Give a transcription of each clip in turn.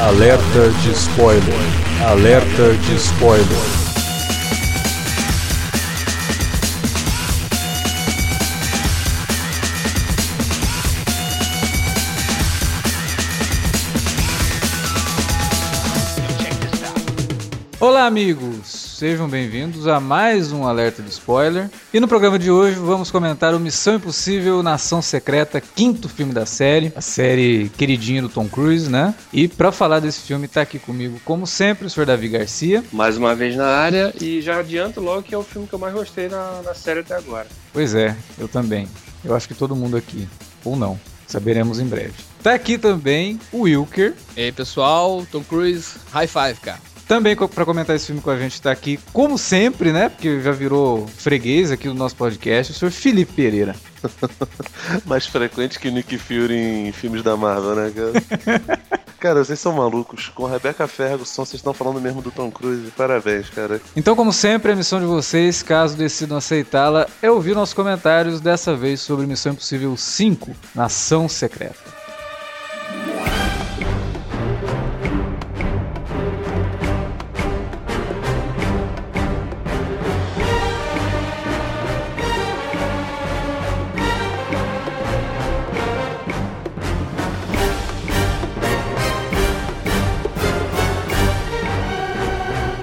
Alerta de spoiler. Alerta de spoiler. Olá, amigos! Sejam bem-vindos a mais um alerta de spoiler. E no programa de hoje vamos comentar o Missão Impossível Nação Secreta, quinto filme da série, a série queridinha do Tom Cruise, né? E para falar desse filme tá aqui comigo, como sempre, o Sr. Davi Garcia. Mais uma vez na área e já adianto logo que é o filme que eu mais gostei na, na série até agora. Pois é, eu também. Eu acho que todo mundo aqui. Ou não. Saberemos em breve. Tá aqui também o Wilker. E aí, pessoal, Tom Cruise, high five, cara. Também para comentar esse filme com a gente está aqui, como sempre, né? Porque já virou freguês aqui do nosso podcast, o senhor Felipe Pereira. Mais frequente que Nick Fury em filmes da Marvel, né, cara? cara, vocês são malucos. Com a Rebecca Ferguson, vocês estão falando mesmo do Tom Cruise. Parabéns, cara. Então, como sempre, a missão de vocês, caso decidam aceitá-la, é ouvir nossos comentários, dessa vez sobre Missão Impossível 5, Nação Secreta.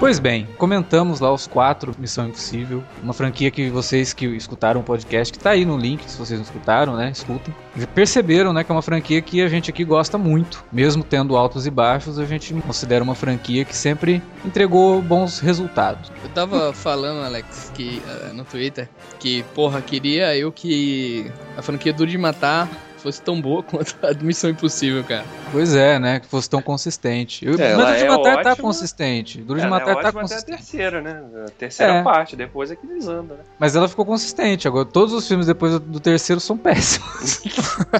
Pois bem, comentamos lá os quatro Missão Impossível, uma franquia que vocês que escutaram o podcast, que tá aí no link, se vocês não escutaram, né, escutem. Perceberam, né, que é uma franquia que a gente aqui gosta muito. Mesmo tendo altos e baixos, a gente considera uma franquia que sempre entregou bons resultados. Eu tava falando, Alex, que uh, no Twitter, que, porra, queria eu que a franquia Duro de Matar fosse tão boa quanto a Missão Impossível, cara. Pois é, né? Que fosse tão consistente. Eu, é, Duro de é Matar tá consistente. Duro de é, Matar é tá consistente. Até a terceira, né? A terceira é. parte, depois é que desanda, né? Mas ela ficou consistente. Agora, todos os filmes depois do terceiro são péssimos.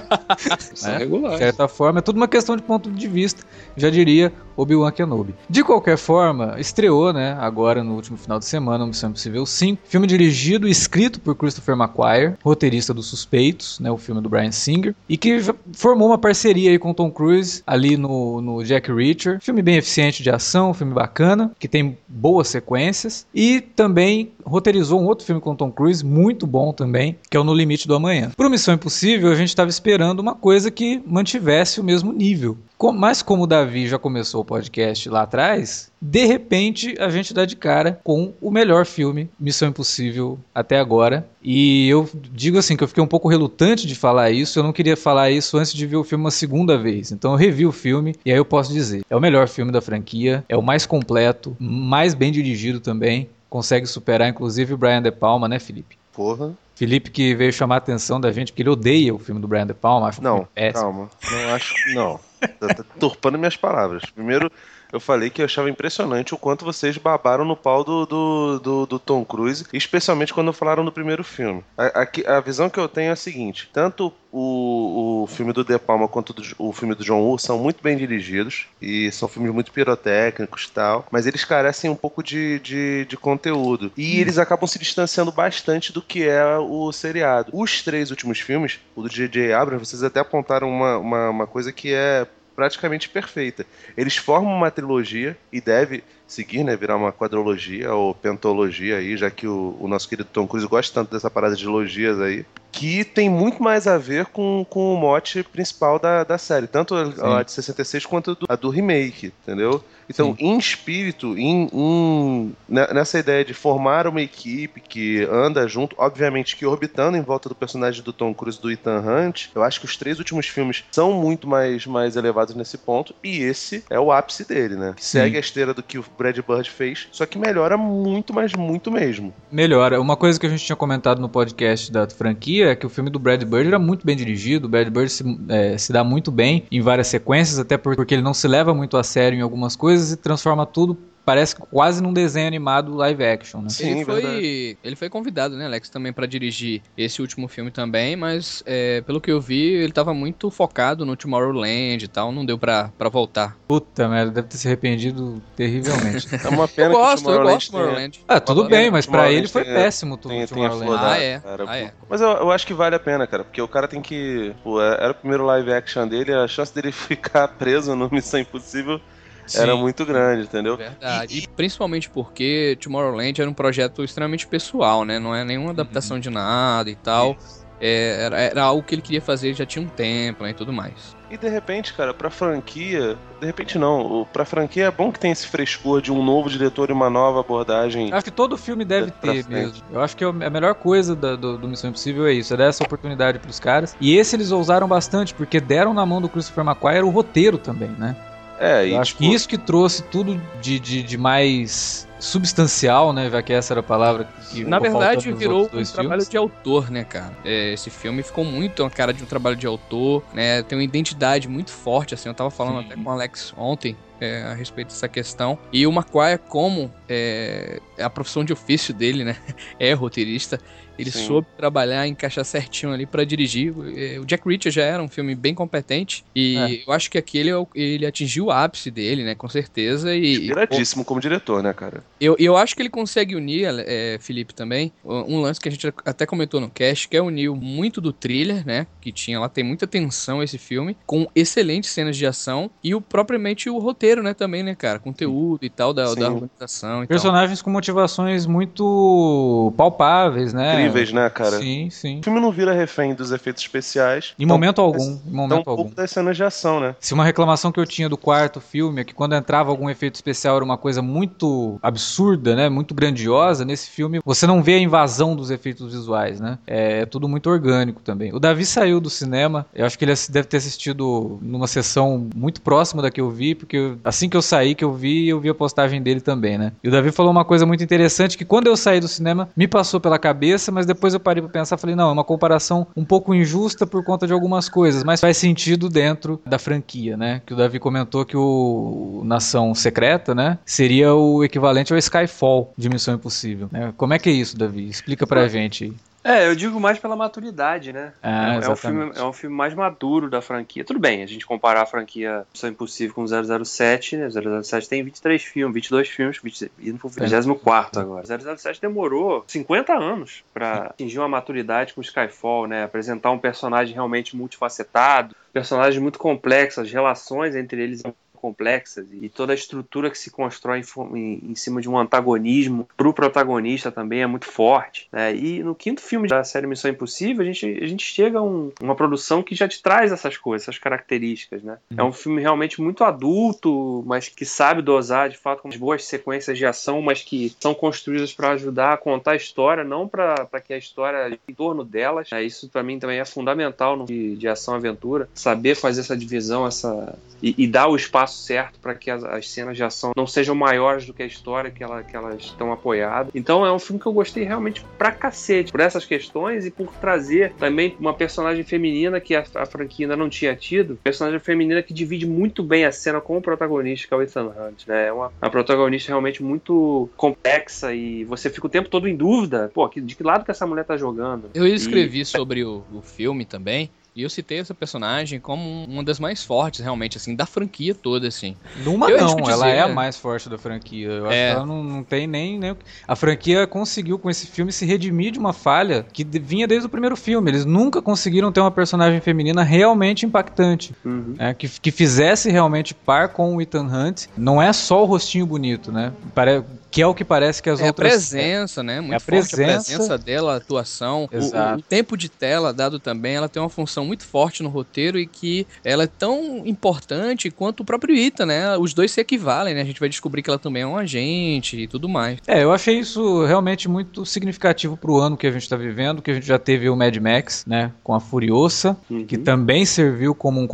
são é, regulares. De certa forma, é tudo uma questão de ponto de vista. Já diria Obi-Wan Kenobi. De qualquer forma, estreou, né? Agora no último final de semana, Missão Impossível 5. Filme dirigido e escrito por Christopher McQuire, roteirista dos Suspeitos, né? O filme do Brian Singer e que formou uma parceria aí com Tom Cruise ali no, no Jack Reacher. Filme bem eficiente de ação, filme bacana, que tem boas sequências e também roteirizou um outro filme com Tom Cruise muito bom também, que é o No Limite do Amanhã. Para Missão Impossível, a gente estava esperando uma coisa que mantivesse o mesmo nível. Mas como o Davi já começou o podcast lá atrás, de repente a gente dá de cara com o melhor filme Missão Impossível até agora. E eu digo assim que eu fiquei um pouco relutante de falar isso, eu não queria falar isso antes de ver o filme uma segunda vez. Então eu revi o filme e aí eu posso dizer, é o melhor filme da franquia, é o mais completo, mais bem dirigido também, consegue superar inclusive o Brian De Palma, né, Felipe? Porra. Felipe que veio chamar a atenção da gente porque ele odeia o filme do Brian De Palma, acho não, calma, não acho, não. Tá, tá turpando minhas palavras. Primeiro, eu falei que eu achava impressionante o quanto vocês babaram no pau do, do, do, do Tom Cruise, especialmente quando falaram do primeiro filme. A, a, a, visão que eu tenho é a seguinte: tanto o, o filme do De Palma quanto do, o filme do John Woo são muito bem dirigidos e são filmes muito pirotécnicos e tal, mas eles carecem um pouco de, de, de conteúdo. E hum. eles acabam se distanciando bastante do que é o seriado. Os três últimos filmes, o do J.J. Abrams, vocês até apontaram uma, uma, uma coisa que é praticamente perfeita. Eles formam uma trilogia e deve seguir, né, virar uma quadrologia ou pentologia aí, já que o, o nosso querido Tom Cruise gosta tanto dessa parada de logias aí que tem muito mais a ver com, com o mote principal da, da série, tanto a, a de 66 quanto a do, a do remake, entendeu? Então, Sim. em espírito, em, em, né, nessa ideia de formar uma equipe que anda junto, obviamente que orbitando em volta do personagem do Tom Cruise do Ethan Hunt, eu acho que os três últimos filmes são muito mais, mais elevados nesse ponto, e esse é o ápice dele, né? Que segue a esteira do que o Brad Bird fez, só que melhora muito, mas muito mesmo. Melhora. Uma coisa que a gente tinha comentado no podcast da franquia é que o filme do Brad Bird era muito bem dirigido, o Brad Bird se, é, se dá muito bem em várias sequências, até porque ele não se leva muito a sério em algumas coisas e transforma tudo parece quase num desenho animado live action, né? Sim, ele, foi, verdade. ele foi convidado, né, Alex, também pra dirigir esse último filme também, mas é, pelo que eu vi, ele tava muito focado no Tomorrowland e tal, não deu pra, pra voltar. Puta merda, deve ter se arrependido terrivelmente. É uma pena eu gosto, que o eu Tomorrowland gosto do Tomorrowland. ah, tudo bem, mas pra ele foi Tomorrowland péssimo tu- tem, tem Tomorrowland. Ah, é? cara, Ah, é. Mas eu, eu acho que vale a pena, cara, porque o cara tem que. Pô, é- era o primeiro live action dele, a chance dele ficar preso no Missão Impossível era muito grande, entendeu? Verdade. E principalmente porque Tomorrowland era um projeto extremamente pessoal, né? Não é nenhuma adaptação de nada e tal. É, era, era algo que ele queria fazer já tinha um tempo né, e tudo mais. E de repente, cara, pra franquia. De repente não. Pra franquia é bom que tem esse frescor de um novo diretor e uma nova abordagem. Acho que todo filme deve ter frente. mesmo. Eu acho que a melhor coisa da- do, do Missão Impossível é isso, é dar essa oportunidade pros caras. E esse eles ousaram bastante, porque deram na mão do Christopher McQuarrie o roteiro também, né? É, e acho tipo, que isso que trouxe tudo de, de, de mais substancial, né? Já que essa era a palavra que Na verdade, virou um dois trabalho filmes. de autor, né, cara? É, esse filme ficou muito a cara de um trabalho de autor, né? Tem uma identidade muito forte, assim. Eu tava falando Sim. até com o Alex ontem é, a respeito dessa questão. E o Maguire, como é, a profissão de ofício dele, né? É roteirista. Ele Sim. soube trabalhar, encaixar certinho ali pra dirigir. É, O Jack Reacher já era um filme bem competente. E É. eu acho que aquele é o- ele atingiu o ápice dele, né? Com certeza. E, inspiradíssimo como diretor, né, cara? eu, eu acho que ele consegue unir, é, Felipe, também, um lance que a gente até comentou no cast, que é unir muito do thriller, né? Que tinha lá, tem muita tensão esse filme, com excelentes cenas de ação, e o propriamente o roteiro, né, também, né, cara? Conteúdo e tal, da, Sim. da organização e tal. Personagens com motivações muito palpáveis, né? Incríveis, né, cara? Sim, sim. O filme não vira refém dos efeitos especiais. Em tão- momento algum, em Tão momento pouco algum. das cenas de ação, né? Se uma reclamação que eu tinha do quarto filme é que quando entrava algum efeito especial era uma coisa muito absurda, né? Muito grandiosa, nesse filme você não vê a invasão dos efeitos visuais, né? É, tudo muito orgânico também. O Davi saiu do cinema, eu acho que ele deve ter assistido numa sessão muito próxima da que eu vi, porque eu- assim que eu saí, que eu vi, eu vi a postagem dele também, né? E o Davi falou uma coisa muito interessante que quando eu saí do cinema me passou pela cabeça, mas depois eu parei pra pensar, falei, não, é uma comparação um pouco injusta por conta de algumas coisas, mas faz sentido dentro da franquia, né? Que o Davi comentou que o Nação Secreta, né, seria o equivalente ao Skyfall de Missão Impossível, né? Como é que é isso, Davi? Explica pra gente. É, eu digo mais pela maturidade, né? Ah, é, é um filme, é um filme mais maduro da franquia. Tudo bem, a gente comparar a franquia Missão Impossível com 007, né? 007 tem 23 filmes, 22 filmes, 20, indo pro 24 agora. 007 demorou 50 anos pra atingir uma maturidade com Skyfall, né? Apresentar um personagem realmente multifacetado, personagens muito complexos, as relações entre eles complexas e toda a estrutura que se constrói em, em- em cima de um antagonismo pro protagonista também é muito forte. né? E no quinto filme da série Missão Impossível, a gente, a gente chega a um- uma produção que já te traz essas coisas, essas características. Né? É um filme realmente muito adulto, mas que sabe dosar de fato com as boas sequências de ação, mas que são construídas para ajudar a contar a história, não para que a história em torno delas. né? Isso para mim também é fundamental no de, de ação-aventura, saber fazer essa divisão, essa e, e dar o espaço certo para que as, as cenas de ação não sejam maiores do que a história que, ela, que elas estão apoiadas. Então é um filme que eu gostei realmente pra cacete, por essas questões e por trazer também uma personagem feminina que a, a franquia ainda não tinha tido, personagem feminina que divide muito bem a cena com o protagonista, que é o Ethan Hunt, né? É uma, uma protagonista realmente muito complexa e você fica o tempo todo em dúvida, pô, de que lado que essa mulher tá jogando? Eu escrevi sobre o, o filme também. E eu citei essa personagem como um- uma das mais fortes, realmente, assim, da franquia toda, assim. Numa Eu não, te ela dizer, é a mais forte da franquia. Eu acho É. que ela não, não tem nem, nem. o que- A franquia conseguiu com esse filme se redimir de uma falha que vinha desde o primeiro filme. Eles nunca conseguiram ter uma personagem feminina realmente impactante. Uhum. né, que, que fizesse realmente par com o Ethan Hunt. Não é só o rostinho bonito, né? Pare... Que é o que parece que as É a outras. presença, né? Muito É a forte a presença. presença dela, a atuação. O- o tempo de tela dado também, ela tem uma função muito forte no roteiro e que ela é tão importante quanto o próprio Ita, né? Os dois se equivalem, né? A gente vai descobrir que ela também é um agente e tudo mais. É, eu achei isso realmente muito significativo pro ano que a gente tá vivendo, que a gente já teve o Mad Max, né? Com a Furiosa, Uhum. que também serviu como um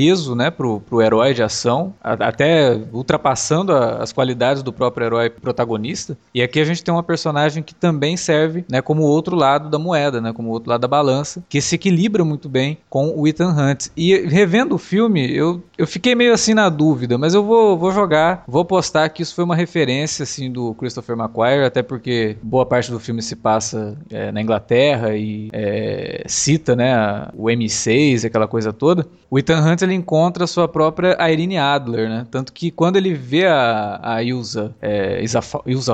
peso, né, pro, pro herói de ação, a, até ultrapassando a, as qualidades do próprio herói protagonista. E aqui a gente tem uma personagem que também serve, né, como o outro lado da moeda, né, como o outro lado da balança, que se equilibra muito bem com o Ethan Hunt. E revendo o filme, eu, eu fiquei meio assim na dúvida, mas eu vou, vou jogar, vou postar que isso foi uma referência, assim, do Christopher McQuarrie, até porque boa parte do filme se passa é, na Inglaterra e é, cita, né, o M6, aquela coisa toda. O Ethan Hunt, ele encontra a sua própria Irene Adler, né, tanto que quando ele vê a, a Ilsa, é,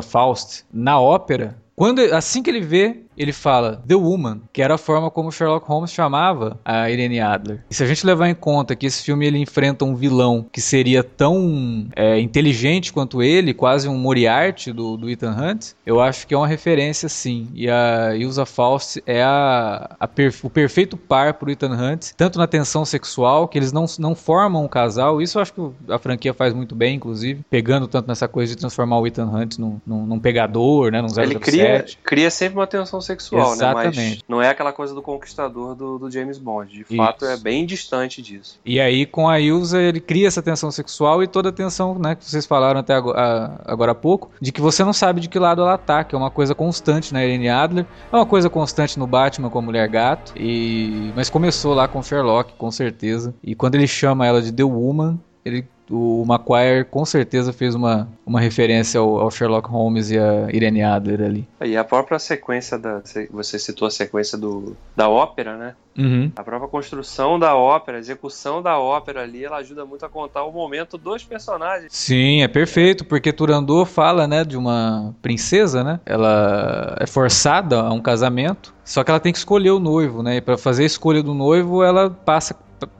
Faust na ópera, quando, assim que ele vê, ele fala The Woman, que era a forma como Sherlock Holmes chamava a Irene Adler. E se a gente levar em conta que esse filme ele enfrenta um vilão que seria tão é, inteligente quanto ele, quase um Moriarty do, do Ethan Hunt, eu acho que é uma referência sim. E a Ilsa Faust é a, a perf o perfeito par pro Ethan Hunt, tanto na tensão sexual, que eles não, não formam um casal, isso eu acho que a franquia faz muito bem, inclusive, pegando tanto nessa coisa de transformar o Ethan Hunt num, num, num pegador, né, num 007. Ele cria, cria sempre uma tensão sexual, Exatamente. né? Mas não é aquela coisa do conquistador do, do James Bond. De Isso. fato, é bem distante disso. E aí, com a Ilsa, ele cria essa tensão sexual e toda a tensão, né, que vocês falaram até agora, agora há pouco, de que você não sabe de que lado ela tá, que é uma coisa constante na Irene Adler, é uma coisa constante no Batman com a Mulher Gato, e... mas começou lá com Sherlock, com certeza. E quando ele chama ela de The Woman, ele o Maguire com certeza fez uma, uma referência ao, ao, Sherlock Holmes e a Irene Adler ali. E a própria sequência da. Você citou a sequência do, da ópera, né? Uhum. A própria construção da ópera, a execução da ópera ali, ela ajuda muito a contar o momento dos personagens. Sim, é perfeito, porque Turandot fala, né, de uma princesa, né? Ela é forçada a um casamento, só que ela tem que escolher o noivo, né? E para fazer a escolha do noivo, ela passa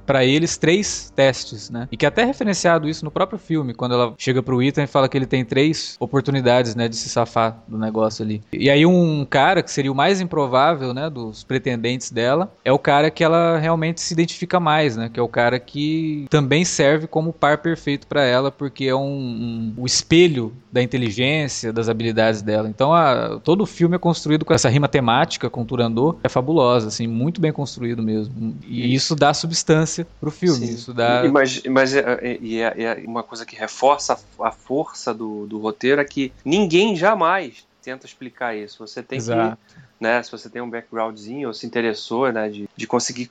para eles três testes, né? E que é até é referenciado isso no próprio filme, quando ela chega pro Ethan e fala que ele tem três oportunidades, né, de se safar do negócio ali. E aí um cara que seria o mais improvável, né, dos pretendentes dela, é o cara que ela realmente se identifica mais, né? Que é o cara que também serve como par perfeito para ela, porque é um, um, o espelho da inteligência, das habilidades dela. Então a, todo o filme é construído com essa rima temática com Turandot, é fabulosa, assim, muito bem construído mesmo. E isso dá substância pro filme. Sim. Isso dá. E, mas mas é, é, é, é, uma coisa que reforça a, a força do, do roteiro é que ninguém jamais tenta explicar isso. Você tem Exato. que né, se você tem um backgroundzinho ou se interessou, né, de, de conseguir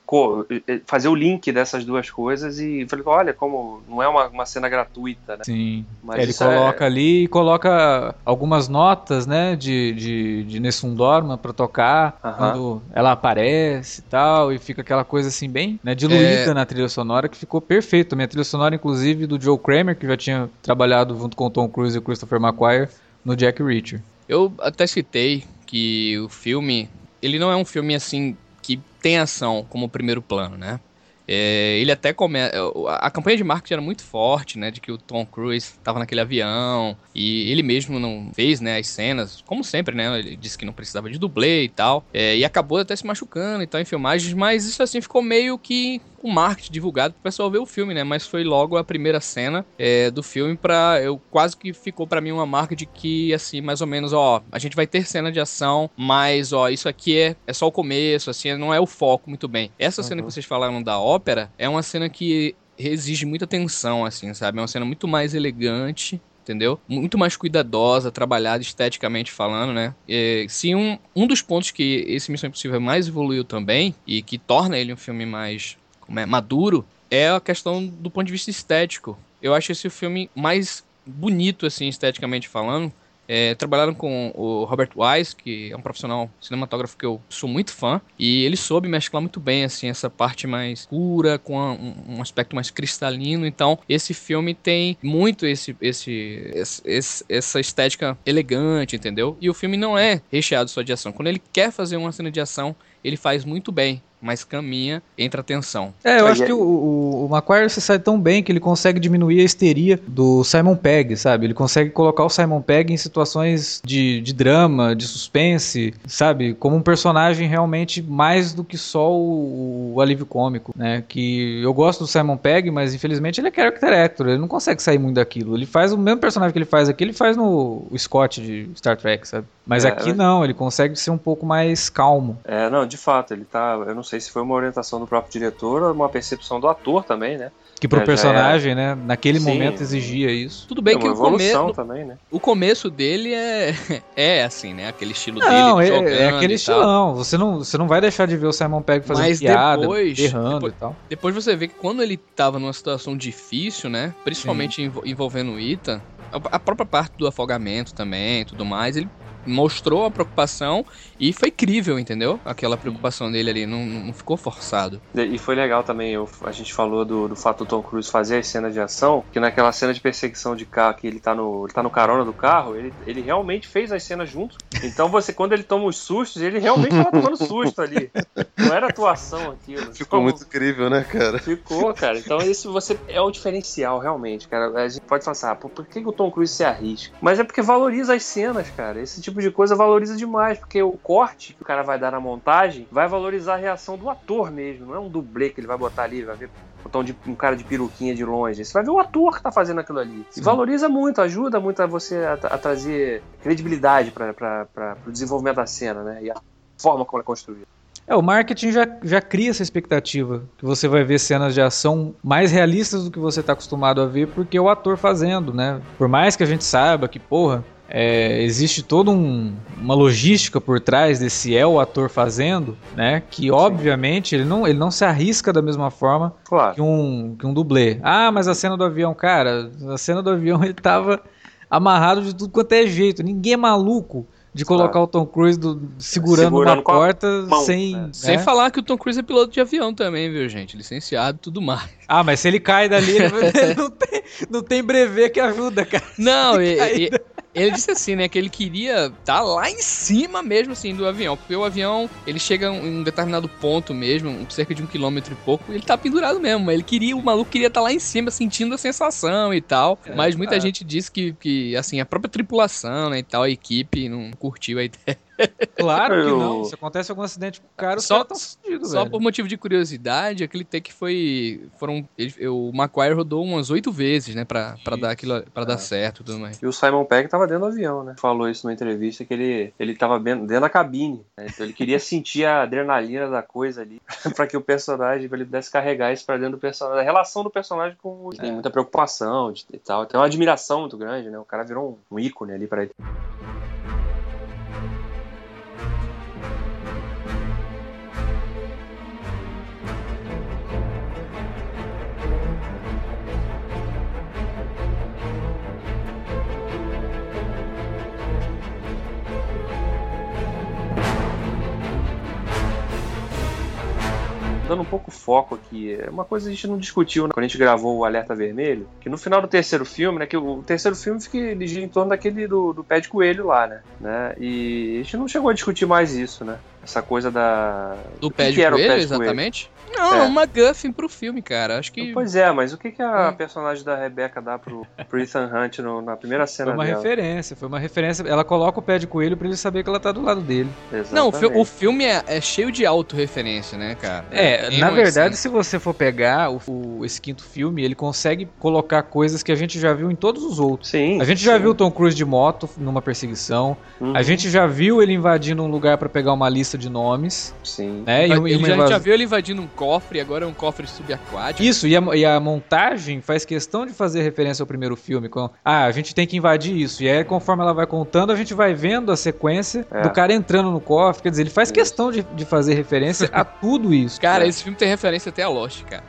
fazer o link dessas duas coisas e falei, olha, como não é uma, uma cena gratuita, né? Sim. Mas ele coloca é... ali e coloca algumas notas, né, de, de, de Nessun Dorma pra tocar uh -huh. quando ela aparece e tal, e fica aquela coisa assim bem, né, diluída é... na trilha sonora que ficou perfeito. A minha trilha sonora, inclusive, do Joe Kramer, que já tinha trabalhado junto com o Tom Cruise e o Christopher McQuarrie no Jack Reacher. Eu até citei que o filme, ele não é um filme assim que tem ação como primeiro plano, né? É, ele até começa. A campanha de marketing era muito forte, né? De que o Tom Cruise estava naquele avião e ele mesmo não fez, né? As cenas, como sempre, né? Ele disse que não precisava de dublê e tal. É, e acabou até se machucando e tal em filmagens, mas isso assim ficou meio que um marketing divulgado pro pessoal ver o filme, né? Mas foi logo a primeira cena é, do filme pra. Eu quase que ficou para mim uma marca de que, assim, mais ou menos, ó, a gente vai ter cena de ação, mas, ó, isso aqui é, é só o começo, assim, não é o foco muito bem. Essa uhum. cena que vocês falaram da ópera é uma cena que exige muita atenção, assim, sabe? É uma cena muito mais elegante, entendeu? Muito mais cuidadosa, trabalhada esteticamente falando, né? E, se um, um dos pontos que esse Missão Impossível mais evoluiu também, e que torna ele um filme mais como é, maduro, é a questão do ponto de vista estético. Eu acho esse filme mais bonito, assim, esteticamente falando. É, trabalharam com o Robert Wise, que é um profissional cinematógrafo que eu sou muito fã, e ele soube mesclar muito bem assim essa parte mais escura com a, um, um, aspecto mais cristalino. Então, esse filme tem muito esse, esse, esse, essa estética elegante, entendeu? E o filme não é recheado só de ação. Quando ele quer fazer uma cena de ação, ele faz muito bem mas caminha entre a tensão. É, eu acho que o, o, o se sai tão bem que ele consegue diminuir a histeria do Simon Pegg, sabe? Ele consegue colocar o Simon Pegg em situações de, de drama, de suspense, sabe? Como um personagem realmente mais do que só o, o alívio cômico, né? Que eu gosto do Simon Pegg, mas infelizmente ele é character actor, ele não consegue sair muito daquilo. Ele faz o mesmo personagem que ele faz aqui, ele faz no Scott de Star Trek, sabe? Mas é, aqui não, ele consegue ser um pouco mais calmo. É, não, de fato, ele tá. Eu não sei se foi uma orientação do próprio diretor ou uma percepção do ator também, né? Que pro já personagem, né, naquele Sim. momento exigia isso. Tudo bem é que o começo, também, né? o começo dele é, é assim, né? Aquele estilo Não, dele é, jogando é aquele estilão. Você não, você não vai deixar de ver o Simon Pegg fazendo Mas piada, depois- errando depois- e tal. Depois você vê que quando ele tava numa situação difícil, né? Principalmente envo- envolvendo o Ita, a a própria parte do afogamento também, tudo mais, ele mostrou a preocupação e foi crível, entendeu? Aquela preocupação dele ali, não, não ficou forçado. E foi legal também, eu- a gente falou do, do fato do Tom Cruise fazer as cenas de ação, que naquela cena de perseguição de carro, que ele tá no, ele tá no carona do carro, ele, ele realmente fez as cenas juntos. Então você, quando ele toma os sustos, ele realmente tava tomando susto ali. Não era atuação aquilo. Ficou Então, muito incrível, né, cara? Ficou, cara. Então isso você é o diferencial, realmente, cara. A gente pode falar assim, ah, pô, por que que o Tom Cruise se arrisca? Mas é porque valoriza as cenas, cara. Esse tipo de coisa valoriza demais, porque o corte que o cara vai dar na montagem vai valorizar a reação do ator mesmo. Não é um dublê que ele vai botar ali, vai ver um, de- um cara de peruquinha de longe. Você vai ver o ator que tá fazendo aquilo ali. E Sim. valoriza muito, ajuda muito a você a, a trazer credibilidade para o desenvolvimento da cena, né? E a forma como ela é construída. É, o marketing já, já cria essa expectativa, que você vai ver cenas de ação mais realistas do que você está acostumado a ver, porque é o ator fazendo, né? Por mais que a gente saiba que, porra, é, existe toda um- uma logística por trás desse é o ator fazendo, né? Que obviamente ele não, ele não se arrisca da mesma forma Claro. que um, que um dublê. Ah, mas a cena do avião, cara, a cena do avião ele tava amarrado de tudo quanto é jeito. Ninguém é maluco de colocar o Tom Cruise do- segurando, Segurando uma porta mão, sem. né? Sem né? falar que o Tom Cruise é piloto de avião também, viu, gente? Licenciado e tudo mais. Ah, mas se ele cai dali, ele não, tem, não tem brevê que ajuda, cara. Não, e- e- ele disse assim, né, que ele queria estar lá em cima mesmo, assim, do avião. Porque o avião, ele chega em um determinado ponto mesmo, cerca de um quilômetro e pouco, e ele tá pendurado mesmo. Ele queria, o maluco queria estar lá em cima, sentindo a sensação e tal. Mas muita é. gente disse que, que, assim, a própria tripulação, né, e tal, a equipe não curtiu a ideia. Claro que não. Se acontece algum acidente com o cara, os Só- caras estão fudidos, Só velho. por motivo de curiosidade, aquele take foi. Foram. ele- o Maguire rodou umas oito vezes, né? Pra, pra dar aquilo. para dar certo e tudo mais. E o Simon Pegg tava dentro do avião, né? Falou isso numa entrevista que ele, ele tava dentro da cabine. né? Então ele queria sentir a adrenalina da coisa ali pra que o personagem, pra ele pudesse carregar isso pra dentro do personagem. A relação do personagem com o. Tem muita preocupação de- e tal. Tem uma admiração muito grande, né? O cara virou um, um ícone ali pra ele. Dando um pouco foco aqui, é uma coisa que a gente não discutiu né, quando a gente gravou o Alerta Vermelho, que no final do terceiro filme, né, que o terceiro filme fica gira em torno daquele do, do pé de coelho lá, né, né, e a gente não chegou a discutir mais isso, né, essa coisa da... Do que pé de coelho, de coelho? Exatamente? Não, É. uma MacGuffin pro filme, cara. Acho que. Pois é, mas o que, que a Hum. personagem da Rebecca dá pro, pro Ethan Hunt no- na primeira Foi cena uma dela? referência, foi uma referência. Ela coloca o pé de coelho pra ele saber que ela tá do lado dele. Não, o, fi- Exatamente. o filme é, é cheio de autorreferência, né, cara? É, na verdade, se você for pegar o, o- esse quinto filme, ele consegue colocar coisas que a gente já viu em todos os outros. Sim. A gente já sim. viu o Tom Cruise de moto numa perseguição. Uhum, A gente já viu ele invadindo um lugar pra pegar uma lista de nomes. Sim. Né? E, e uma já, invas- já viu ele invadindo um cofre, agora é um cofre subaquático. Isso, e a, e a montagem faz questão de fazer referência ao primeiro filme. Com, ah, a gente tem que invadir isso. E aí, conforme ela vai contando, a gente vai vendo a sequência É. do cara entrando no cofre. Quer dizer, ele faz Isso. questão de, de fazer referência a tudo isso. Cara, É. esse filme tem referência até a Lost, cara.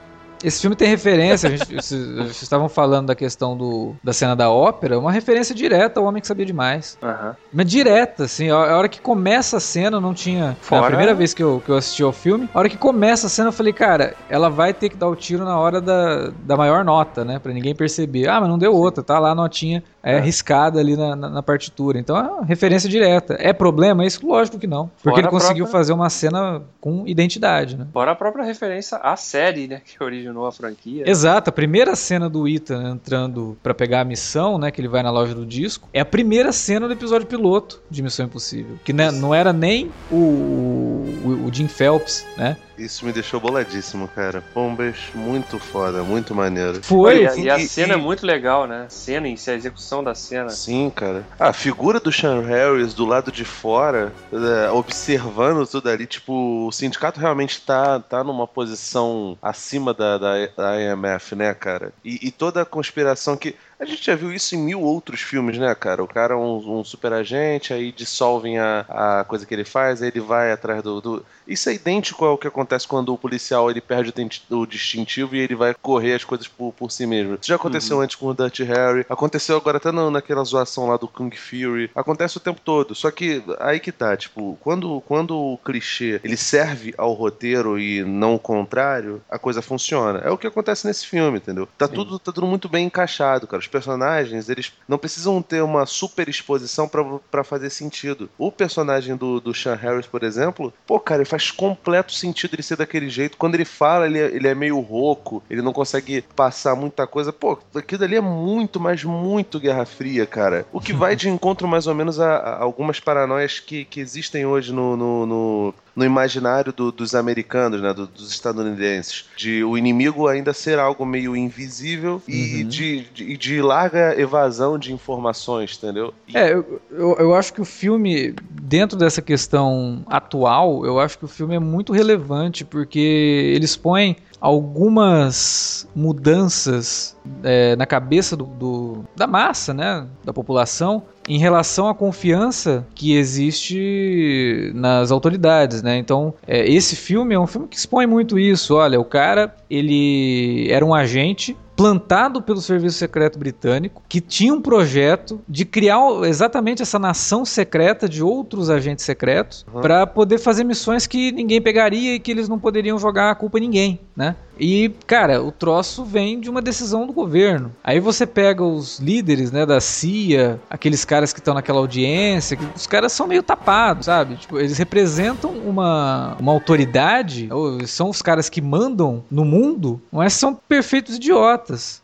Esse filme tem referência, a gente, vocês, estavam falando da questão do, da cena da ópera, uma referência direta ao Homem que Sabia Demais. Aham. Mas direta, assim, a a hora que começa a cena, eu não tinha. Foi a Fora- primeira vez que eu, que eu assisti ao filme. A hora que começa a cena, eu falei, cara, ela vai ter que dar o tiro na hora da, da maior nota, né? Pra ninguém perceber. Ah, mas não deu outra, tá lá a notinha é, É. riscada ali na, na, na partitura. Então é uma referência direta. É problema isso? Lógico que não. Porque Fora ele a conseguiu própria- fazer uma cena com identidade, né? Fora a própria referência à série, né, que originou a franquia. Exato, a primeira cena do Ethan entrando pra pegar a missão, né, que ele vai na loja do disco, é a primeira cena do episódio piloto de Missão Impossível, que né, não era nem o, o, o Jim Phelps, né, Isso me deixou boladíssimo, cara. Bombas, muito foda, muito maneiro. Foi. E, a- e a E- cena e- é muito legal, né? A cena em si, a execução da cena. Sim, cara. A figura do Sean Harris do lado de fora, é, observando tudo ali, tipo, o sindicato realmente tá, tá numa posição acima da, da, da IMF, né, cara? E, e toda a conspiração que. A gente já viu isso em mil outros filmes, né, cara? O cara é um, um super agente, aí dissolvem a, a coisa que ele faz, aí ele vai atrás do, do- Isso é idêntico ao que acontece quando o policial ele perde o, distintivo e ele vai correr as coisas por, por si mesmo. Isso já aconteceu antes com o Dirty Harry, aconteceu agora até na- naquela zoação lá do Kung Fury. Acontece o tempo todo. Só que aí que tá, tipo, quando, quando o clichê ele serve ao roteiro e não o contrário, a coisa funciona. É o que acontece nesse filme, entendeu? Tá tudo, tá tudo muito bem encaixado, cara. Os personagens, eles não precisam ter uma super exposição pra- pra fazer sentido. O personagem do, do Sean Harris, por exemplo, pô, cara, ele faz completo sentido ele ser daquele jeito. Quando ele fala, ele é, ele é meio rouco, ele não consegue passar muita coisa. Pô, aquilo ali é muito, mas muito Guerra Fria, cara. O que vai de encontro mais ou menos a, a algumas paranoias que, que existem hoje no, no, no- no imaginário do- dos americanos, né, do- dos estadunidenses, de o inimigo ainda ser algo meio invisível e Uhum. de, de, de larga evasão de informações, entendeu? E- É, eu, eu, eu acho que o filme, dentro dessa questão atual, eu acho que o filme é muito relevante, porque ele expõe algumas mudanças é, na cabeça do, do- da massa, né, da população, em relação à confiança que existe nas autoridades, né? Então, é, esse filme é um filme que expõe muito isso. Olha, o cara, ele era um agente plantado pelo Serviço Secreto Britânico, que tinha um projeto de criar exatamente essa nação secreta de outros agentes secretos Uhum. para poder fazer missões que ninguém pegaria e que eles não poderiam jogar a culpa em ninguém, né? E, cara, o troço vem de uma decisão do governo. Aí você pega os líderes, né, da CIA, aqueles caras que estão naquela audiência, os caras são meio tapados, sabe? Tipo, eles representam uma, uma autoridade, são os caras que mandam no mundo, mas são perfeitos idiotas.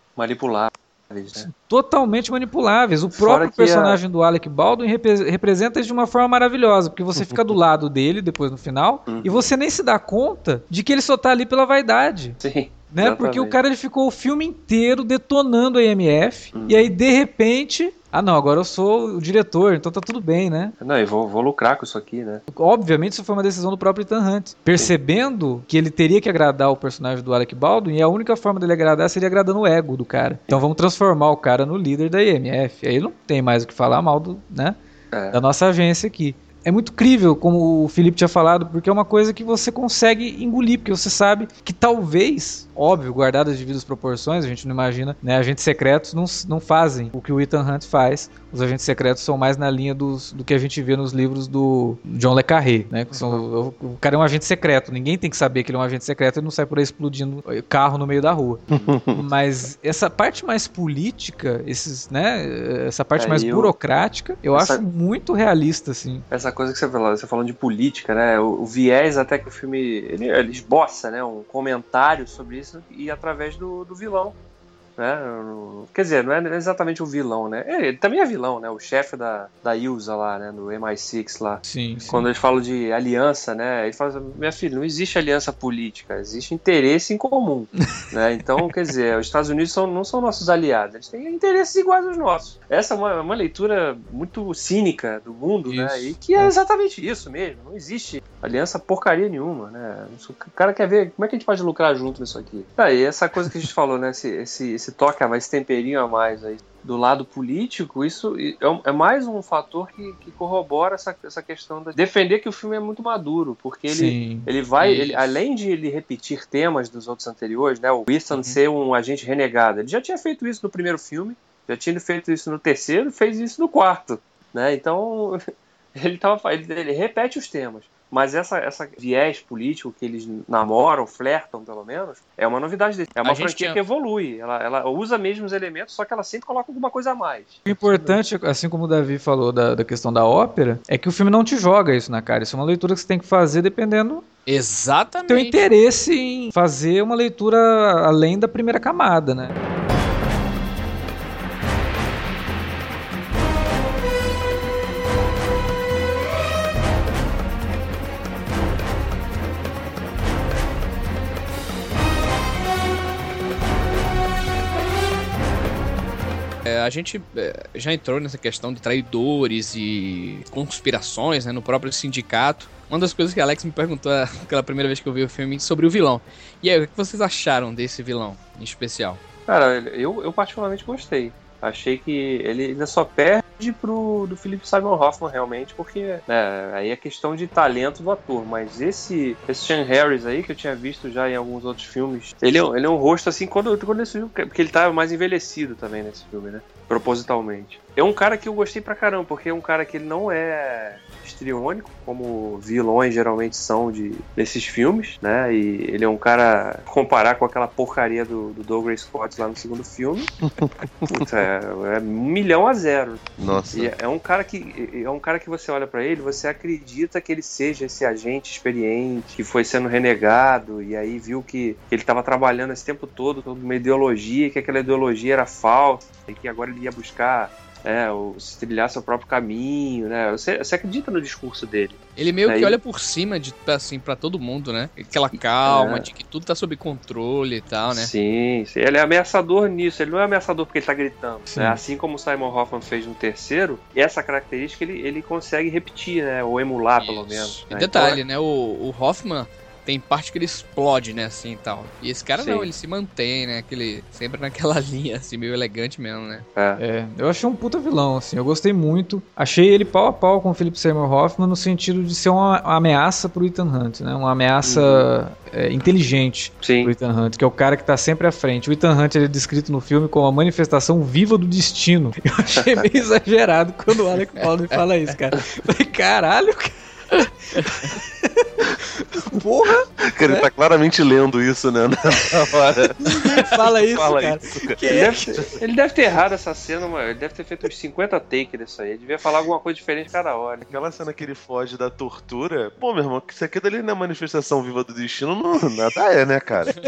Manipuláveis, né? Totalmente manipuláveis. O próprio que a- personagem do Alec Baldwin repre- representa isso de uma forma maravilhosa, porque você fica do lado dele depois no final Uhum. e você nem se dá conta de que ele só tá ali pela vaidade. Sim. Né? Porque o cara ele ficou o filme inteiro detonando a IMF Uhum. e aí de repente, ah não, agora eu sou o diretor, então tá tudo bem, né? Não, e vou, vou lucrar com isso aqui, né? Obviamente isso foi uma decisão do próprio Ethan Hunt, percebendo que ele teria que agradar o personagem do Alec Baldwin e a única forma dele agradar seria agradando o ego do cara. Então vamos transformar o cara no líder da IMF. Aí não tem mais o que falar mal do, né? É. da nossa agência aqui. É muito crível, como o Felipe tinha falado, porque é uma coisa que você consegue engolir, porque você sabe que talvez, óbvio, guardadas as devidas proporções, a gente não imagina, né? Agentes secretos não, não fazem o que o Ethan Hunt faz. Os agentes secretos são mais na linha dos, do que a gente vê nos livros do John Le Carré, né? Que são, o, o cara é um agente secreto, ninguém tem que saber que ele é um agente secreto e não sai por aí explodindo carro no meio da rua. Mas essa parte mais política, esses, né? Essa parte É, mais eu- burocrática, eu essa- acho muito realista, assim. Essa coisa que você falou, você falando de política, né? O, o viés até que o filme ele, ele esboça, né? Um comentário sobre isso e através do, do vilão. Né? Quer dizer, não é exatamente o vilão, né? É, Ele também é vilão, né? O chefe da, da Ilsa lá, né? Do MI6 lá. Sim, sim. Quando eles falam de aliança, né? Ele fala assim, minha filha, não existe aliança política, existe interesse em comum. né? Então, quer dizer, os Estados Unidos são- não são nossos aliados, eles têm interesses iguais aos nossos. Essa é uma, uma leitura muito cínica do mundo, né? Isso. E que é exatamente isso mesmo. Não existe aliança porcaria nenhuma, né? O cara quer ver como é que a gente pode lucrar junto nisso aqui. Aí, essa coisa que a gente falou, né? Esse, esse, esse toque a mais, esse temperinho a mais aí do lado político, isso é é mais um fator que, que corrobora essa, essa questão de defender que o filme é muito maduro, porque ele, Sim. ele vai, ele, além de ele repetir temas dos outros anteriores, né, o Winston Uhum. ser um agente renegado, ele já tinha feito isso no primeiro filme, já tinha feito isso no terceiro, fez isso no quarto, né? Então ele tava, ele, ele repete os temas. Mas essa, essa viés político que eles namoram, flertam pelo menos, é uma novidade dele. É uma A franquia tinha- que evolui. Ela, ela usa mesmo os elementos, só que ela sempre coloca alguma coisa a mais. O importante, assim como o Davi falou da, da questão da ópera, é que o filme não te joga isso na cara. Isso é uma leitura que você tem que fazer dependendo do teu Exatamente. interesse em fazer uma leitura além da primeira camada, né? A gente é, já entrou nessa questão de traidores e conspirações né, no próprio sindicato. Uma das coisas que Alex me perguntou aquela primeira vez que eu vi o filme sobre o vilão. E aí, o que vocês acharam desse vilão em especial? Cara, eu, eu particularmente gostei. Achei que ele ainda só perde pro do Philip Simon Hoffman, realmente, porque né, aí é questão de talento do ator. Mas esse, esse Sean Harris aí, que eu tinha visto já em alguns outros filmes, ele é, ele é um rosto assim, quando, quando esse filme, porque ele tá mais envelhecido também nesse filme, né? Propositalmente. É um cara que eu gostei pra caramba, porque é um cara que ele não é histriônico, como vilões geralmente são de, desses filmes, né? E ele é um cara, comparar com aquela porcaria do, do Douglas Scott lá no segundo filme, puta, é, é, um milhão a zero. Nossa. E é um cara que é um cara que você olha para ele, você acredita que ele seja esse agente experiente que foi sendo renegado e aí viu que, que ele estava trabalhando esse tempo todo com uma ideologia, que aquela ideologia era falsa e que agora ele ia buscar é, o, se trilhar seu próprio caminho, né? Você, você acredita no discurso dele. Ele meio Aí- que olha por cima de assim para todo mundo, né? Aquela calma É. de que tudo tá sob controle e tal, né? Sim, sim, ele é ameaçador nisso. Ele não é ameaçador porque ele tá gritando. Né? Assim como o Simon Hoffman fez no terceiro, essa característica ele, ele consegue repetir, né? Ou emular, pelo Isso. menos. E né? detalhe, né? O, o Hoffman tem parte que ele explode, né? Assim e tal. E esse cara não, Sim. ele se mantém, né? Aquele, sempre naquela linha, assim, meio elegante mesmo, né? É. É, eu achei um puta vilão, assim, eu gostei muito. Achei ele pau a pau com o Philip Seymour Hoffman no sentido de ser uma, uma ameaça pro Ethan Hunt, né? Uma ameaça é, inteligente Sim. pro Ethan Hunt, que é o cara que tá sempre à frente. O Ethan Hunt ele é descrito no filme como a manifestação viva do destino. Eu achei meio exagerado quando o Alec Baldwin fala isso, cara. Eu Falei, caralho, cara. Porra, Cara, ele tá claramente lendo isso, né? Na hora. fala isso, Fala cara. isso, cara. Ele deve, ter, ele deve ter errado essa cena, mano. Ele deve ter feito uns 50 takes disso aí. Ele devia falar alguma coisa diferente cada hora. Aquela cena que ele foge da tortura. Pô, meu irmão, isso aqui dali não é manifestação viva do destino, não, nada é, né, cara?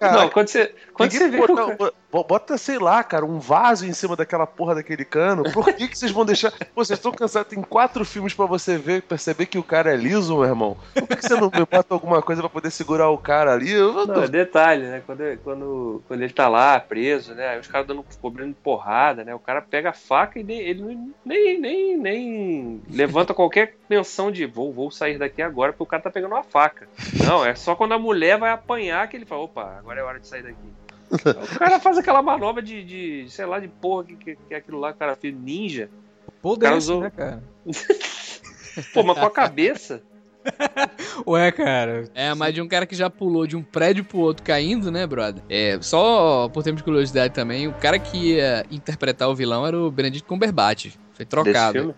Não, quando você, quando você vê bota, bo- bota, sei lá, cara, um vaso em cima daquela porra daquele cano. Por que, que vocês vão deixar. Pô, vocês estão cansados, tem quatro filmes pra você ver, perceber que o cara é liso, meu irmão. Por que, que você não me bota alguma coisa pra poder segurar o cara ali? Eu, Não, é detalhe, né? Quando, quando, quando ele tá lá preso, né? Aí os caras dando cobrando porrada, né? O cara pega a faca e nem, ele nem, nem, nem levanta qualquer menção de vou, vou sair daqui agora, porque o cara tá pegando uma faca. Não, é só quando a mulher vai apanhar que ele fala, opa, agora é hora de sair daqui. O cara faz aquela manobra de, de sei lá, de porra que, que, que é aquilo lá que o cara fez, ninja. Pô, cara usou- né, cara? Pô, mas com a cabeça. Ué, cara. É, mas de um cara que já pulou de um prédio pro outro caindo, né, brother? É, só por tempo de curiosidade também, o cara que ia interpretar o vilão era o Benedict Cumberbatch. Foi Desse trocado.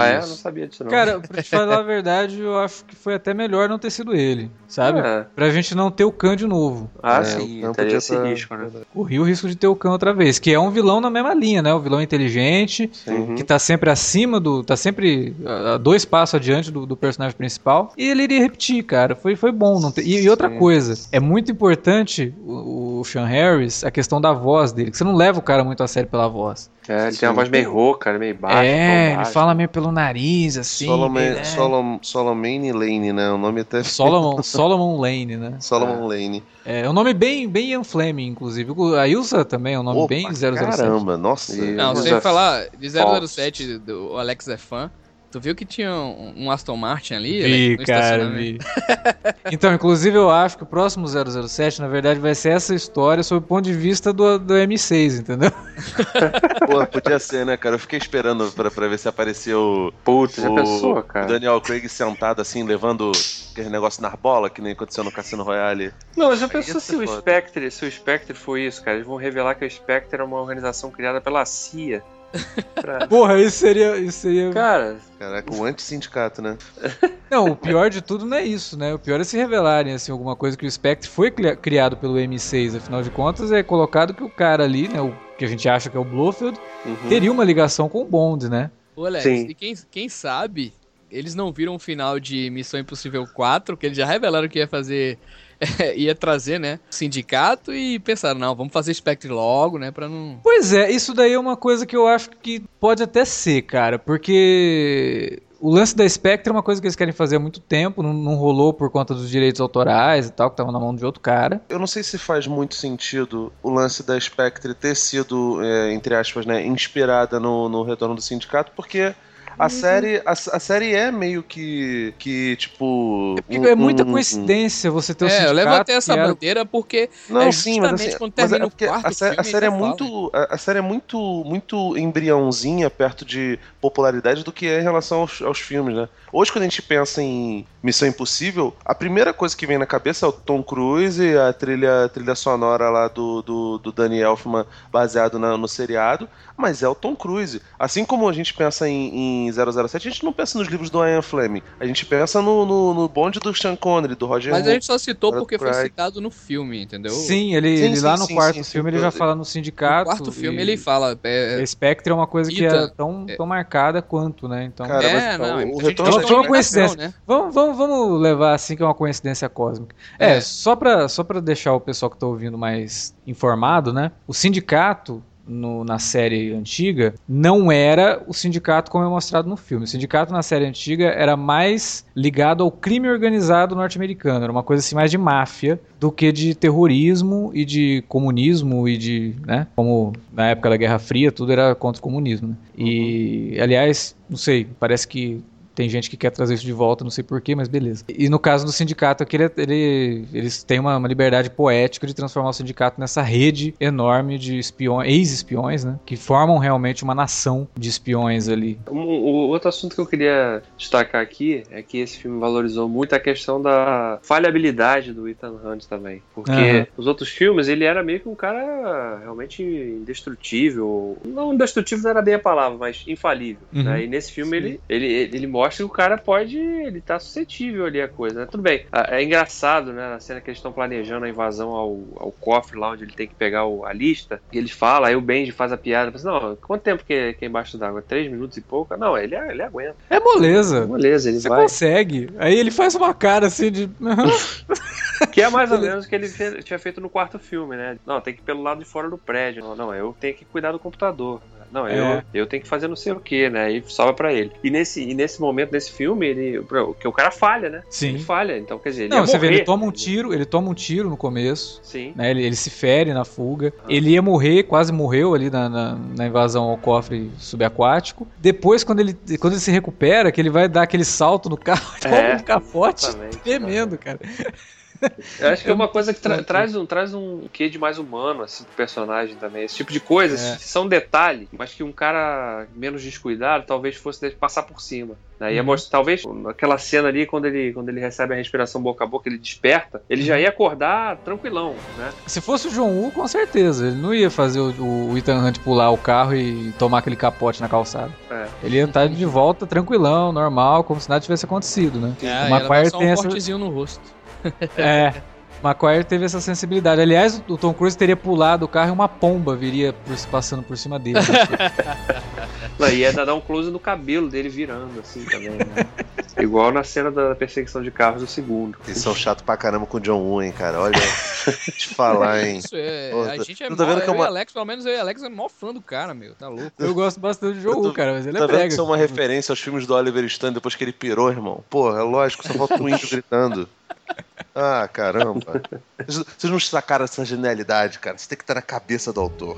Ah, é? Eu não sabia disso, não. Cara, pra te falar a verdade, eu acho que foi até melhor não ter sido ele, sabe? É. Pra gente não ter o Khan de novo. Ah, É, sim, o Khan teria podia esse risco, né? Corria o risco de ter o Khan outra vez, que é um vilão na mesma linha, né? O vilão inteligente, Uhum. que tá sempre acima do. tá sempre a dois passos adiante do, do personagem principal. E ele iria repetir, cara. Foi, foi bom. Não ter... e, e outra Sim. coisa, é muito importante o, o Sean Harris, a questão da voz dele, que você não leva o cara muito a sério pela voz. É, ele tem uma voz meio rouca, meio baixa. é, ele fala meio pelo nariz, assim. Solomon, é. Solomon, Solomon Lane, né? O nome até. Solomon, Solomon Lane, né? Solomon Lane. É, é um nome bem, bem Ian Fleming, inclusive. A Ilsa também é um nome Opa, bem 007. Caramba, nossa. Não, sem F- falar de Fox. 007, do, o Alex é fã. Tu viu que tinha um, um Aston Martin ali? Vi, no cara, vi. então, inclusive, eu acho que o próximo 007, na verdade, vai ser essa história sob o ponto de vista do, do M6, entendeu? Pô, podia ser, né, cara? Eu fiquei esperando pra, pra ver se apareceu Puta, já o, pensou, o cara? Daniel Craig sentado assim, levando aquele negócio na bola, que nem aconteceu no Cassino Royale. Não, mas pensou ia se o foda. Spectre, se o Spectre foi isso, cara? Eles vão revelar que o Spectre é uma organização criada pela CIA. Pra- Porra, isso seria. Isso seria... Cara, Caraca, o anti-sindicato, né? Não, o pior de tudo não é isso, né? O pior é se revelarem assim, alguma coisa que o Spectre foi cri- criado pelo M6, afinal de contas, é colocado que o cara ali, né? O que a gente acha que é o Blofeld, uhum. teria uma ligação com o Bond, né? Ô, Alex, Sim. e quem, quem sabe eles não viram o final de Missão Impossível 4, que eles já revelaram que ia fazer. ia trazer, né? Sindicato e pensaram, não, vamos fazer Spectre logo, né? Pra não. Pois é, isso daí é uma coisa que eu acho que pode até ser, cara, porque o lance da Spectre é uma coisa que eles querem fazer há muito tempo, não, não rolou por conta dos direitos autorais e tal, que estavam na mão de outro cara. Eu não sei se faz muito sentido o lance da Spectre ter sido, é, entre aspas, né, inspirada no, no Retorno do Sindicato, porque a Uhum. série, a, a série é meio que, que tipo... É, um- é muita um- coincidência você ter o É, eu até essa era- bandeira porque Não, É sim, mas justamente assim, quando mas termina é o porque quarto a, sé- a série é fala. muito, a, a série é muito, muito embriãozinha perto de popularidade do que é em relação aos, aos filmes, né? Hoje quando a gente pensa em Missão Impossível, a primeira coisa que vem na cabeça é o Tom Cruise e a trilha, a trilha sonora lá do, do, do Danny Elfman baseado na- no seriado, mas é o Tom Cruise. Assim como a gente pensa em, em 007, a gente não pensa nos livros do Ian Fleming, a gente pensa no, no, no bonde do Sean Connery, do Roger Mas a Moore. gente só citou porque foi Craig. citado no filme, entendeu? Sim, ele, Sim, ele sim, lá no sim, quarto sim, sim, filme ele já fala no No sindicato. quarto filme ele fala. é, A Spectre é uma coisa que é tão, tão marcada quanto, né? Então, Cara, é, mas, não, o- é retorno Foi uma a coincidência. né? Vamos, vamos, vamos levar assim que é uma coincidência cósmica. É, É. só pra só pra deixar o pessoal que tá ouvindo mais informado, né? O sindicato no- na série antiga não era o sindicato como é mostrado no filme. O sindicato na série antiga era mais ligado ao crime organizado norte-americano. Era uma coisa assim mais de máfia do que de terrorismo e de comunismo e de, né? Como na época da Guerra Fria tudo era contra o comunismo. Né? E, aliás, não sei, parece que tem gente que quer trazer isso de volta, não sei porquê, mas beleza. E no caso do sindicato aqui, ele, ele- eles têm uma, uma liberdade poética de transformar o sindicato nessa rede enorme de espiões, ex-espiões, né? Que formam realmente uma nação de espiões ali. Um, o outro assunto que eu queria destacar aqui é que esse filme valorizou muito a questão da falhabilidade do Ethan Hunt também. Porque Aham. os outros filmes ele era meio que um cara realmente indestrutível. Não indestrutível não era bem a palavra, mas infalível. Uhum. né? E nesse filme ele, ele, ele mostra que o cara pode. Ele tá suscetível ali a coisa. Né? Tudo bem. É engraçado, né? Na cena que eles estão planejando a invasão ao, ao cofre lá onde ele tem que pegar o- a lista. E ele fala, aí o Benji faz a piada. Fala assim, não, quanto tempo que é, que é embaixo d'água? Três minutos e pouco? Não, ele, ele aguenta. É moleza. Beleza, ele Você vai. consegue. Aí ele faz uma cara assim de. Que é mais ou menos o que ele tinha feito no quarto filme, né? Não, tem que ir pelo lado de fora do prédio. Não, não eu tenho que cuidar do computador. Não, eu, É. eu tenho que fazer não sei o que, né? E sobra pra ele. E nesse, e nesse momento, nesse filme, ele. Que o cara falha, né? Sim. Ele falha. Então, quer dizer, ele Não, você vê, ele morrer. toma um tiro, ele toma um tiro no começo. Sim. né, ele, ele se fere na fuga. Ele ia morrer, quase morreu ali na, na, na invasão ao cofre subaquático. Depois, quando ele, quando ele se recupera, que ele vai dar aquele salto no carro, toma É, um capote tremendo, cara. Eu acho que é uma coisa que tra- traz um traz um quê de mais humano assim pro personagem também. Esse tipo de coisas É. são detalhes, mas que um cara menos descuidado talvez fosse de- passar por cima. Né? Ia Uhum. mostrar, talvez aquela cena ali quando ele quando ele recebe a respiração boca a boca, ele desperta, ele já ia acordar tranquilão, né? Se fosse o John Woo, com certeza. Ele não ia fazer o, o Ethan Hunt pular o carro e tomar aquele capote na calçada. É. Ele ia estar de volta tranquilão, normal, como se nada tivesse acontecido, né? É, o só tem um essa. no rosto. É. Maguire teve essa sensibilidade. Aliás, o Tom Cruise teria pulado o carro e uma pomba viria por- passando por cima dele. Não, ia dar um close no cabelo dele virando assim também, né? Igual na cena da perseguição de carros do segundo. Eles são chato pra caramba com o John Woo, hein, cara. Olha, te falar, hein. Isso é. A gente é tu mó, tá vendo que é eu e uma- Alex, pelo menos eu e Alex é mó fã do cara, meu. Tá louco. Eu gosto bastante do John Woo, cara, mas ele Tá é vendo que brega. isso é uma referência aos filmes do Oliver Stone depois que ele pirou, irmão? Pô, é lógico, só falta um índio gritando. Ah, caramba. Vocês não sacaram essa genialidade, cara. Você tem que estar na cabeça do autor.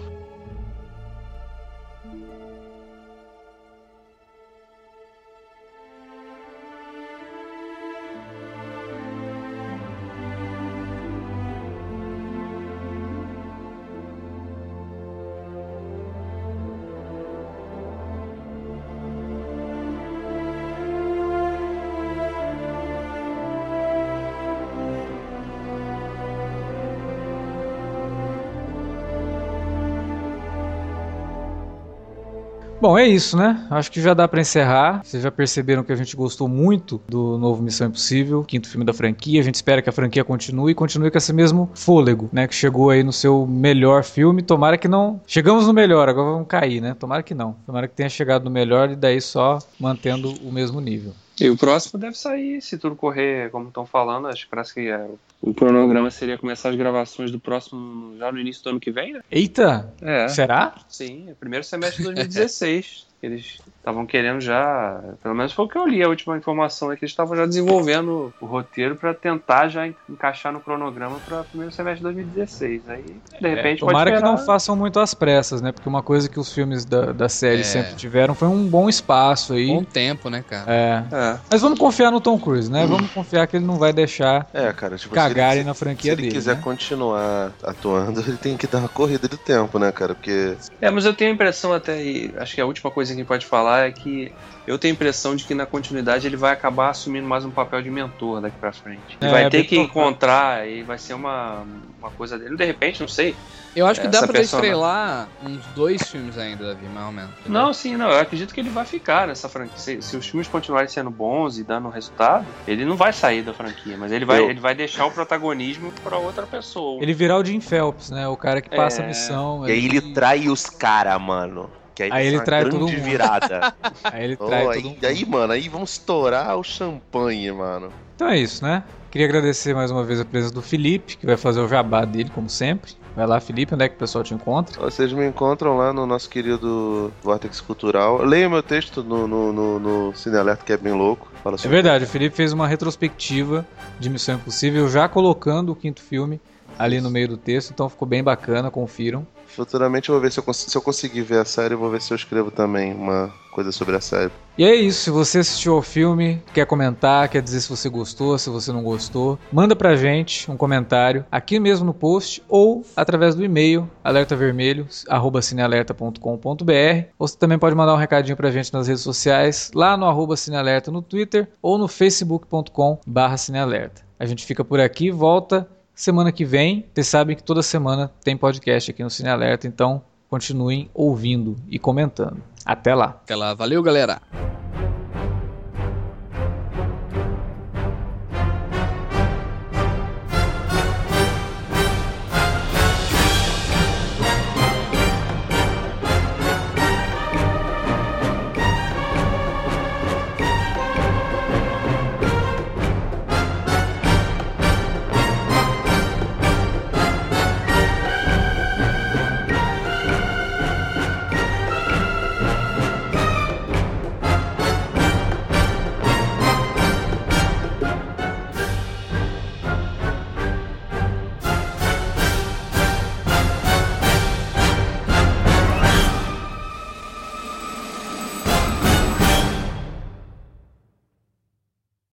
Bom, é isso, né? Acho que já dá pra encerrar. Vocês já perceberam que a gente gostou muito do novo Missão Impossível, quinto filme da franquia. A gente espera que a franquia continue e continue com esse mesmo fôlego, né? Que chegou aí no seu melhor filme. Tomara que não. Chegamos no melhor, agora vamos cair, né? Tomara que não. Tomara que tenha chegado no melhor e daí só mantendo o mesmo nível. E o próximo deve sair, se tudo correr como estão falando. Acho que parece que é, o cronograma seria começar as gravações do próximo já no início do ano que vem, né? Eita! É. Será? Sim, é primeiro semestre de 2016. Eles estavam querendo já, pelo menos foi o que eu li, a última informação é que eles estavam já desenvolvendo o roteiro para tentar já encaixar no cronograma para primeiro semestre de 2016. Aí, de É, repente, pode tomara que não façam muito às pressas, né? Porque uma coisa que os filmes da, da série É. sempre tiveram foi um bom espaço aí. Bom tempo, né, cara? É. É. Mas vamos confiar no Tom Cruise, né? Vamos confiar que ele não vai deixar É, cara, tipo, cagarem se na ele, se franquia ele dele. quiser né? continuar atuando, ele tem que dar uma corrida de tempo, né, cara? Porque É, mas eu tenho a impressão até, e acho que a última coisa que a gente pode falar é que eu tenho a impressão de que na continuidade ele vai acabar assumindo mais um papel de mentor daqui pra frente. Ele É, vai ter bem que encontrar e vai ser uma, uma coisa dele. De repente, não sei. Eu acho que dá pra persona- estrelar uns dois filmes ainda, Davi, mais ou menos. entendeu? Não, sim, não. Eu acredito que ele vai ficar nessa franquia. Se, se os filmes continuarem sendo bons e dando resultado, ele não vai sair da franquia, mas ele vai, Eu- ele vai deixar o protagonismo pra outra pessoa. Ele virar o Jim Phelps, né? O cara que passa É. a missão. E aí ali, ele trai os caras, mano. Que aí, Aí ele trai grande todo mundo. virada. Aí ele Oh, todo aí, aí, mano, aí vamos estourar o champanhe, mano. Então é isso, né? Queria agradecer mais uma vez a presença do Felipe, que vai fazer o jabá dele, como sempre. Vai lá, Felipe, onde é que o pessoal te encontra? Vocês me encontram lá no nosso querido Vortex Cultural. Leia meu texto no, no, no, no Cine Alerta, que é bem louco. Fala É sobre verdade, o Felipe fez uma retrospectiva de Missão Impossível, já colocando o quinto filme ali no meio do texto, então ficou bem bacana, confiram. Futuramente eu vou ver se eu, se eu conseguir ver a série, eu vou ver se eu escrevo também uma coisa sobre a série. E é isso, se você assistiu ao filme, quer comentar, quer dizer se você gostou, se você não gostou, manda pra gente um comentário aqui mesmo no post ou através do e-mail alertavermelho@cinealerta.com.br. Ou você também pode mandar um recadinho pra gente nas redes sociais, lá no arroba cinealerta no Twitter ou no facebook.com/cinealerta. A gente fica por aqui, volta semana que vem. Vocês sabem que toda semana tem podcast aqui no Cine Alerta, então continuem ouvindo e comentando. Até lá. Até lá. Valeu, galera.